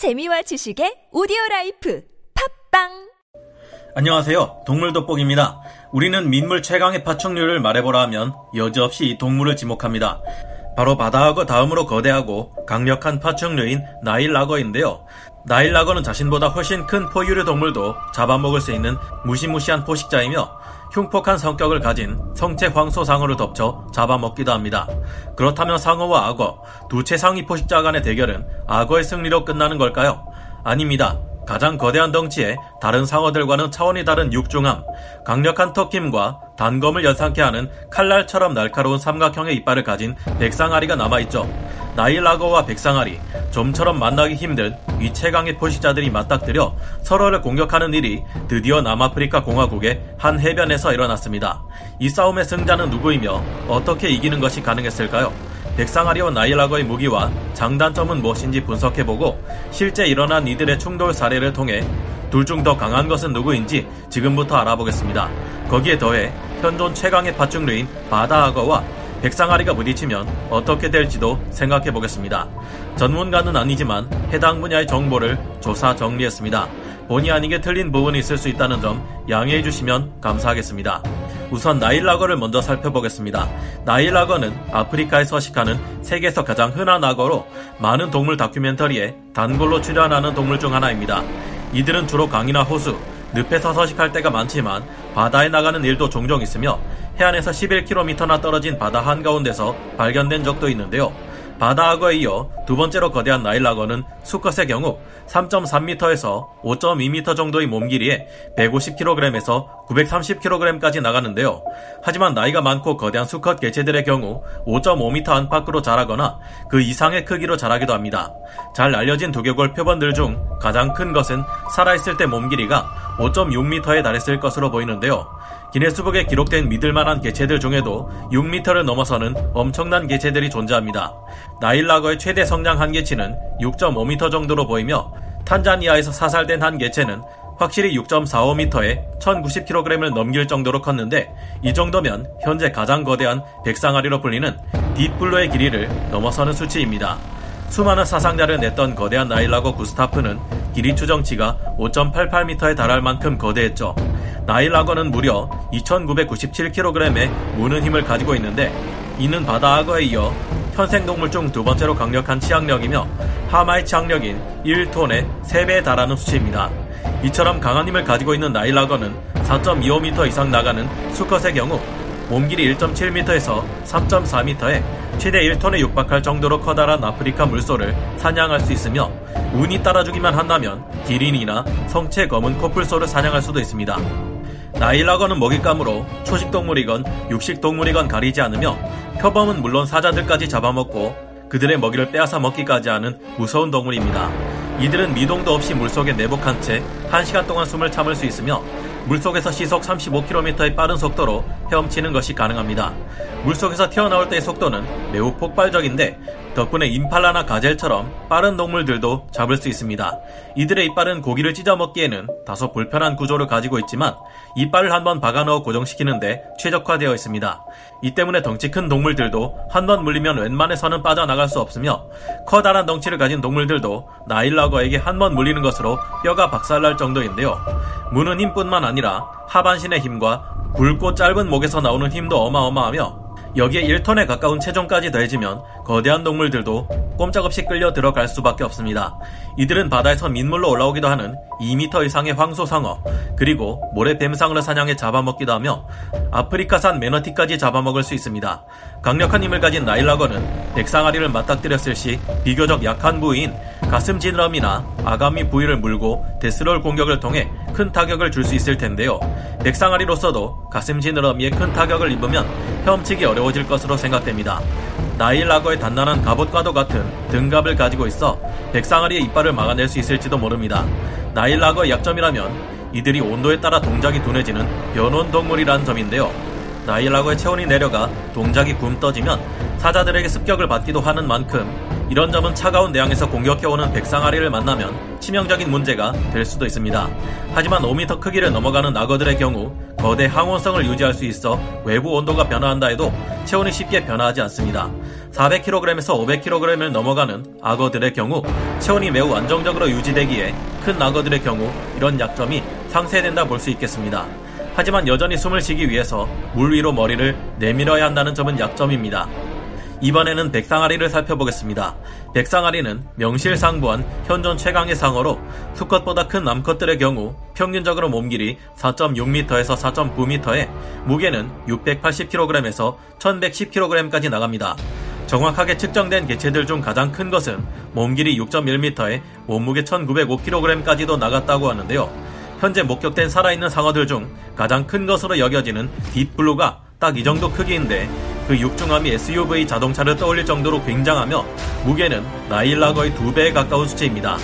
재미와 지식의 오디오 라이프 팟빵 안녕하세요. 동물 돋보기입니다. 우리는 민물 최강의 파충류를 말해보라 하면 여지없이 이 동물을 지목합니다. 바로 바다악어 다음으로 거대하고 강력한 파충류인 나일악어인데요. 나일악어는 자신보다 훨씬 큰 포유류 동물도 잡아먹을 수 있는 무시무시한 포식자이며 흉폭한 성격을 가진 성체 황소상어를 덮쳐 잡아먹기도 합니다. 그렇다면 상어와 악어, 두 최상위 포식자 간의 대결은 악어의 승리로 끝나는 걸까요? 아닙니다. 가장 거대한 덩치에 다른 상어들과는 차원이 다른 육중함, 강력한 턱힘과 단검을 연상케 하는 칼날처럼 날카로운 삼각형의 이빨을 가진 백상아리가 남아있죠. 나일라거와 백상아리, 좀처럼 만나기 힘든 위 최강의 포식자들이 맞닥뜨려 서로를 공격하는 일이 드디어 남아프리카 공화국의 한 해변에서 일어났습니다. 이 싸움의 승자는 누구이며 어떻게 이기는 것이 가능했을까요? 백상아리와 나일라거의 무기와 장단점은 무엇인지 분석해보고 실제 일어난 이들의 충돌 사례를 통해 둘 중 더 강한 것은 누구인지 지금부터 알아보겠습니다. 거기에 더해 현존 최강의 파충류인 바다악어와 백상아리가 부딪히면 어떻게 될지도 생각해 보겠습니다. 전문가는 아니지만 해당 분야의 정보를 조사 정리했습니다. 본의 아니게 틀린 부분이 있을 수 있다는 점 양해해 주시면 감사하겠습니다. 우선 나일락어를 먼저 살펴보겠습니다. 나일락어는 아프리카에 서식하는 세계에서 가장 흔한 악어로 많은 동물 다큐멘터리에 단골로 출연하는 동물 중 하나입니다. 이들은 주로 강이나 호수, 늪에서 서식할 때가 많지만 바다에 나가는 일도 종종 있으며 해안에서 11km나 떨어진 바다 한가운데서 발견된 적도 있는데요. 바다 악어에 이어 두 번째로 거대한 나일락어는 수컷의 경우 3.3m에서 5.2m 정도의 몸길이에 150kg에서 930kg까지 나가는데요. 하지만 나이가 많고 거대한 수컷 개체들의 경우 5.5m 안팎으로 자라거나 그 이상의 크기로 자라기도 합니다. 잘 알려진 두개골 표본들 중 가장 큰 것은 살아있을 때 몸길이가 5.6m에 달했을 것으로 보이는데요. 기네스북에 기록된 믿을만한 개체들 중에도 6m를 넘어서는 엄청난 개체들이 존재합니다. 나일락어의 최대 성장 한계치는 6.5m 정도로 보이며 탄자니아에서 사살된 한 개체는 확실히 6.45m에 1090kg을 넘길 정도로 컸는데 이 정도면 현재 가장 거대한 백상아리로 불리는 딥블루의 길이를 넘어서는 수치입니다. 수많은 사상자를 냈던 거대한 나일라거 구스타프는 길이 추정치가 5.88m에 달할 만큼 거대했죠. 나일라거는 무려 2,997kg의 무는 힘을 가지고 있는데 이는 바다 악어에 이어 현생동물 중 두 번째로 강력한 치악력이며 하마의 치악력인 1톤의 3배에 달하는 수치입니다. 이처럼 강한 힘을 가지고 있는 나일라거는 4.25m 이상 나가는 수컷의 경우 몸길이 1.7m에서 3.4m에 최대 1톤에 육박할 정도로 커다란 아프리카 물소를 사냥할 수 있으며 운이 따라주기만 한다면 기린이나 성체 검은 코뿔소를 사냥할 수도 있습니다. 나일라거는 먹잇감으로 초식동물이건 육식동물이건 가리지 않으며 표범은 물론 사자들까지 잡아먹고 그들의 먹이를 빼앗아 먹기까지 하는 무서운 동물입니다. 이들은 미동도 없이 물속에 내복한 채 1시간 동안 숨을 참을 수 있으며 물속에서 시속 35km의 빠른 속도로 헤엄치는 것이 가능합니다. 물속에서 튀어나올 때의 속도는 매우 폭발적인데 덕분에 임팔라나 가젤처럼 빠른 동물들도 잡을 수 있습니다. 이들의 이빨은 고기를 찢어 먹기에는 다소 불편한 구조를 가지고 있지만 이빨을 한번 박아넣어 고정시키는데 최적화되어 있습니다. 이 때문에 덩치 큰 동물들도 한 번 물리면 웬만해서는 빠져나갈 수 없으며 커다란 덩치를 가진 동물들도 나일라거에게 한 번 물리는 것으로 뼈가 박살날 정도인데요. 무는 힘뿐만 아니라 하반신의 힘과 굵고 짧은 목에서 나오는 힘도 어마어마하며 여기에 1톤에 가까운 체중까지 더해지면 거대한 동물들도 꼼짝없이 끌려 들어갈 수밖에 없습니다. 이들은 바다에서 민물로 올라오기도 하는 2m 이상의 황소상어, 그리고 모래뱀상을 사냥해 잡아먹기도 하며 아프리카산 매너티까지 잡아먹을 수 있습니다. 강력한 힘을 가진 나일라거는 백상아리를 맞닥뜨렸을 시 비교적 약한 부위인 가슴 지느러미나 아가미 부위를 물고 데스롤 공격을 통해 큰 타격을 줄 수 있을 텐데요. 백상아리로서도 가슴 지느러미에 큰 타격을 입으면 헤엄치기 어려워질 것으로 생각됩니다. 나일라거의 단단한 갑옷과도 같은 등갑을 가지고 있어 백상아리의 이빨을 막아낼 수 있을지도 모릅니다. 나일라거의 약점이라면 이들이 온도에 따라 동작이 둔해지는 변온 동물이라는 점인데요. 나일라고의 체온이 내려가 동작이 굼 떠지면 사자들에게 습격을 받기도 하는 만큼 이런 점은 차가운 내양에서 공격해오는 백상아리를 만나면 치명적인 문제가 될 수도 있습니다. 하지만 5m 크기를 넘어가는 악어들의 경우 거대 항온성을 유지할 수 있어 외부 온도가 변화한다 해도 체온이 쉽게 변화하지 않습니다. 400kg에서 500kg을 넘어가는 악어들의 경우 체온이 매우 안정적으로 유지되기에 큰 악어들의 경우 이런 약점이 상쇄된다 볼 수 있겠습니다. 하지만 여전히 숨을 쉬기 위해서 물 위로 머리를 내밀어야 한다는 점은 약점입니다. 이번에는 백상아리를 살펴보겠습니다. 백상아리는 명실상부한 현존 최강의 상어로 수컷보다 큰 남컷들의 경우 평균적으로 몸길이 4.6m에서 4.9m에 무게는 680kg에서 1110kg까지 나갑니다. 정확하게 측정된 개체들 중 가장 큰 것은 몸길이 6.1m에 몸무게 1905kg까지도 나갔다고 하는데요. 현재 목격된 살아있는 상어들 중 가장 큰 것으로 여겨지는 딥블루가 딱 이 정도 크기인데 그 육중함이 SUV 자동차를 떠올릴 정도로 굉장하며 무게는 나일락어의 두 배에 가까운 수치입니다.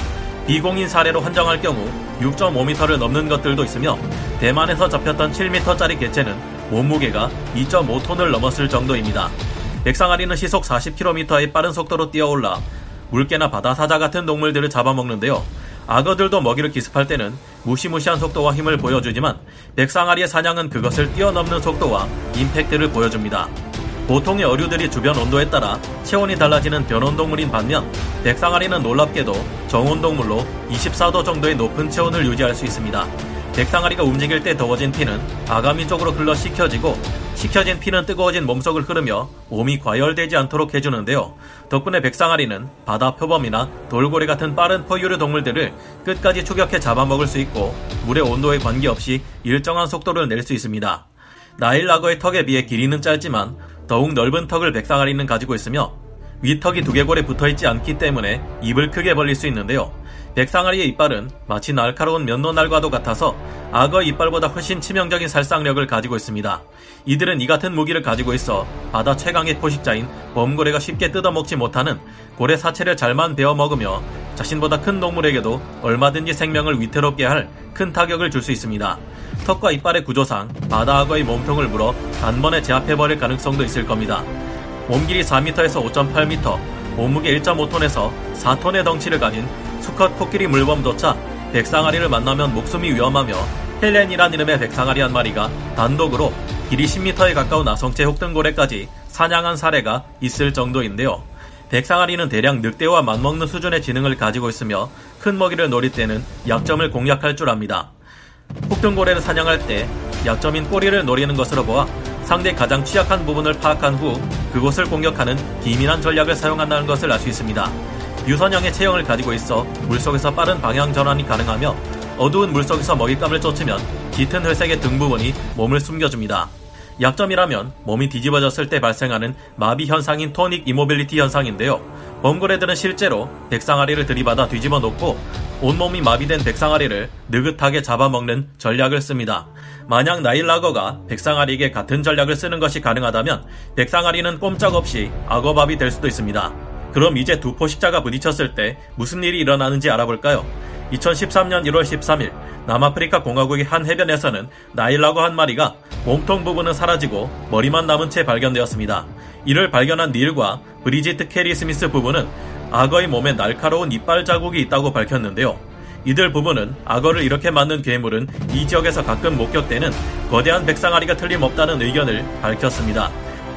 비공인 사례로 한정할 경우 6.5m를 넘는 것들도 있으며 대만에서 잡혔던 7m짜리 개체는 몸무게가 2.5톤을 넘었을 정도입니다. 백상아리는 시속 40km의 빠른 속도로 뛰어올라 물개나 바다 사자 같은 동물들을 잡아먹는데요. 악어들도 먹이를 기습할 때는 무시무시한 속도와 힘을 보여주지만 백상아리의 사냥은 그것을 뛰어넘는 속도와 임팩트를 보여줍니다. 보통의 어류들이 주변 온도에 따라 체온이 달라지는 변온동물인 반면 백상아리는 놀랍게도 정온동물로 24도 정도의 높은 체온을 유지할 수 있습니다. 백상아리가 움직일 때 더워진 피는 아가미 쪽으로 흘러 식혀지고 식혀진 피는 뜨거워진 몸속을 흐르며 몸이 과열되지 않도록 해주는데요. 덕분에 백상아리는 바다 표범이나 돌고래 같은 빠른 포유류 동물들을 끝까지 추격해 잡아먹을 수 있고 물의 온도에 관계없이 일정한 속도를 낼 수 있습니다. 나일락어의 턱에 비해 길이는 짧지만 더욱 넓은 턱을 백상아리는 가지고 있으며 위턱이 두개골에 붙어있지 않기 때문에 입을 크게 벌릴 수 있는데요. 백상아리의 이빨은 마치 날카로운 면도날과도 같아서 악어 이빨보다 훨씬 치명적인 살상력을 가지고 있습니다. 이들은 이 같은 무기를 가지고 있어 바다 최강의 포식자인 범고래가 쉽게 뜯어먹지 못하는 고래 사체를 잘만 베어 먹으며 자신보다 큰 동물에게도 얼마든지 생명을 위태롭게 할 큰 타격을 줄 수 있습니다. 턱과 이빨의 구조상 바다 악어의 몸통을 물어 단번에 제압해버릴 가능성도 있을 겁니다. 몸길이 4m에서 5.8m, 몸무게 1.5톤에서 4톤의 덩치를 가진 수컷 코끼리 물범조차 백상아리를 만나면 목숨이 위험하며 헬렌이란 이름의 백상아리 한 마리가 단독으로 길이 10m에 가까운 아성체 혹등고래까지 사냥한 사례가 있을 정도인데요. 백상아리는 대량 늑대와 맞먹는 수준의 지능을 가지고 있으며 큰 먹이를 노릴 때는 약점을 공략할 줄 압니다. 혹등고래를 사냥할 때 약점인 꼬리를 노리는 것으로 보아 상대 가장 취약한 부분을 파악한 후 그곳을 공격하는 기민한 전략을 사용한다는 것을 알 수 있습니다. 유선형의 체형을 가지고 있어 물속에서 빠른 방향 전환이 가능하며 어두운 물속에서 먹잇감을 쫓으면 짙은 회색의 등 부분이 몸을 숨겨줍니다. 약점이라면 몸이 뒤집어졌을 때 발생하는 마비 현상인 tonic immobility 현상인데요. 범고래들은 실제로 백상아리를 들이받아 뒤집어 놓고 온몸이 마비된 백상아리를 느긋하게 잡아먹는 전략을 씁니다. 만약 나일락어가 백상아리에게 같은 전략을 쓰는 것이 가능하다면 백상아리는 꼼짝없이 악어밥이 될 수도 있습니다. 그럼 이제 두 포식자가 부딪혔을 때 무슨 일이 일어나는지 알아볼까요? 2013년 1월 13일 남아프리카 공화국의 한 해변에서는 나일라고 한 마리가 몸통 부분은 사라지고 머리만 남은 채 발견되었습니다. 이를 발견한 닐과 브리지트 캐리 스미스 부부는 악어의 몸에 날카로운 이빨 자국이 있다고 밝혔는데요. 이들 부부는 악어를 이렇게 만든 괴물은 이 지역에서 가끔 목격되는 거대한 백상아리가 틀림없다는 의견을 밝혔습니다.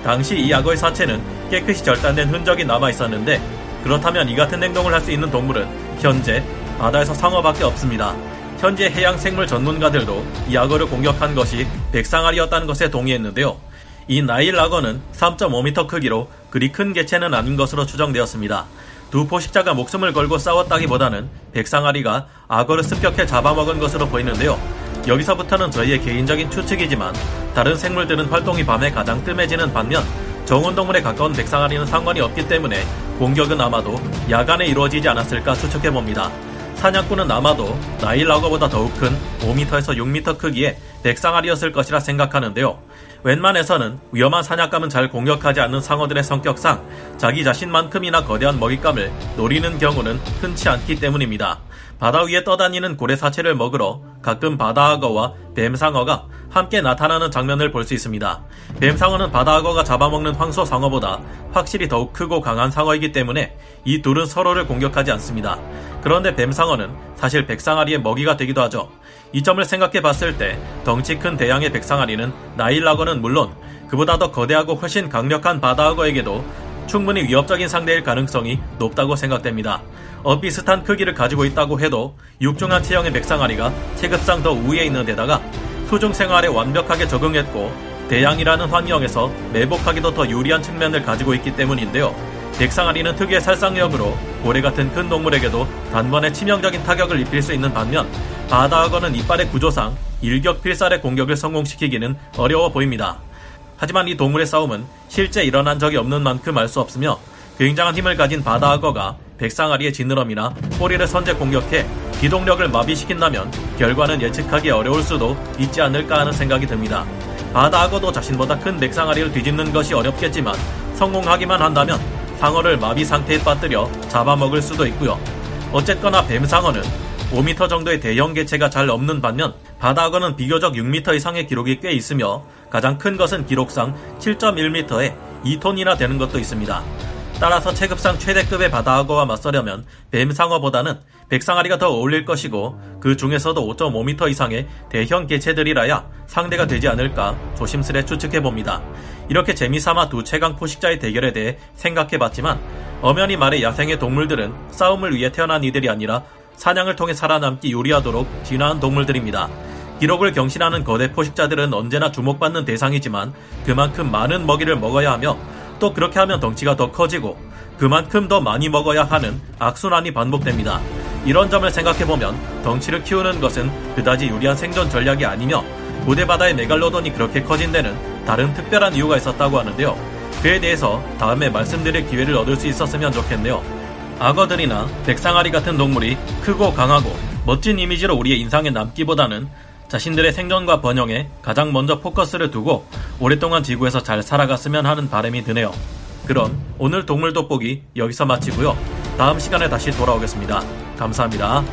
당시 이 악어의 사체는 깨끗이 절단된 흔적이 남아 있었는데 그렇다면 이 같은 행동을 할 수 있는 동물은 현재 바다에서 상어밖에 없습니다. 현재 해양 생물 전문가들도 이 악어를 공격한 것이 백상아리였다는 것에 동의했는데요. 이 나일 악어는 3.5m 크기로 그리 큰 개체는 아닌 것으로 추정되었습니다. 두 포식자가 목숨을 걸고 싸웠다기보다는 백상아리가 악어를 습격해 잡아먹은 것으로 보이는데요. 여기서부터는 저희의 개인적인 추측이지만 다른 생물들은 활동이 밤에 가장 뜸해지는 반면 정원동물에 가까운 백상아리는 상관이 없기 때문에 공격은 아마도 야간에 이루어지지 않았을까 추측해봅니다. 사냥꾼은 아마도 나일라거보다 더욱 큰 5m에서 6m 크기의 백상아리였을 것이라 생각하는데요. 웬만해서는 위험한 사냥감은 잘 공격하지 않는 상어들의 성격상 자기 자신만큼이나 거대한 먹잇감을 노리는 경우는 흔치 않기 때문입니다. 바다 위에 떠다니는 고래 사체를 먹으러 가끔 바다악어와 뱀상어가 함께 나타나는 장면을 볼 수 있습니다. 뱀상어는 바다악어가 잡아먹는 황소상어보다 확실히 더욱 크고 강한 상어이기 때문에 이 둘은 서로를 공격하지 않습니다. 그런데 뱀상어는 사실 백상아리의 먹이가 되기도 하죠. 이 점을 생각해 봤을 때 덩치 큰 대양의 백상아리는 나일락어는 물론 그보다 더 거대하고 훨씬 강력한 바다악어에게도 충분히 위협적인 상대일 가능성이 높다고 생각됩니다. 어 비슷한 크기를 가지고 있다고 해도 육중한 체형의 백상아리가 체급상 더 우위에 있는 데다가 수중 생활에 완벽하게 적응했고 대양이라는 환경에서 매복하기도 더 유리한 측면을 가지고 있기 때문인데요. 백상아리는 특유의 살상력으로 고래 같은 큰 동물에게도 단번에 치명적인 타격을 입힐 수 있는 반면 바다악어는 이빨의 구조상 일격 필살의 공격을 성공시키기는 어려워 보입니다. 하지만 이 동물의 싸움은 실제 일어난 적이 없는 만큼 알 수 없으며 굉장한 힘을 가진 바다악어가 백상아리의 지느러미나 꼬리를 선제 공격해 기동력을 마비시킨다면 결과는 예측하기 어려울 수도 있지 않을까 하는 생각이 듭니다. 바다악어도 자신보다 큰 백상아리를 뒤집는 것이 어렵겠지만 성공하기만 한다면 상어를 마비 상태에 빠뜨려 잡아먹을 수도 있고요. 어쨌거나 뱀상어는 5m 정도의 대형 개체가 잘 없는 반면 바다악어는 비교적 6m 이상의 기록이 꽤 있으며 가장 큰 것은 기록상 7.1m에 2톤이나 되는 것도 있습니다. 따라서 체급상 최대급의 바다악어와 맞서려면 뱀상어보다는 백상아리가 더 어울릴 것이고 그 중에서도 5.5m 이상의 대형 개체들이라야 상대가 되지 않을까 조심스레 추측해 봅니다. 이렇게 재미삼아 두 최강 포식자의 대결에 대해 생각해 봤지만 엄연히 말해 야생의 동물들은 싸움을 위해 태어난 이들이 아니라 사냥을 통해 살아남기 요리하도록 진화한 동물들입니다. 기록을 경신하는 거대 포식자들은 언제나 주목받는 대상이지만 그만큼 많은 먹이를 먹어야 하며 또 그렇게 하면 덩치가 더 커지고 그만큼 더 많이 먹어야 하는 악순환이 반복됩니다. 이런 점을 생각해보면 덩치를 키우는 것은 그다지 유리한 생존 전략이 아니며 고대바다의 메갈로돈이 그렇게 커진 데는 다른 특별한 이유가 있었다고 하는데요. 그에 대해서 다음에 말씀드릴 기회를 얻을 수 있었으면 좋겠네요. 악어들이나 백상아리 같은 동물이 크고 강하고 멋진 이미지로 우리의 인상에 남기보다는 자신들의 생존과 번영에 가장 먼저 포커스를 두고 오랫동안 지구에서 잘 살아갔으면 하는 바람이 드네요. 그럼 오늘 동물 돋보기 여기서 마치고요. 다음 시간에 다시 돌아오겠습니다. 감사합니다.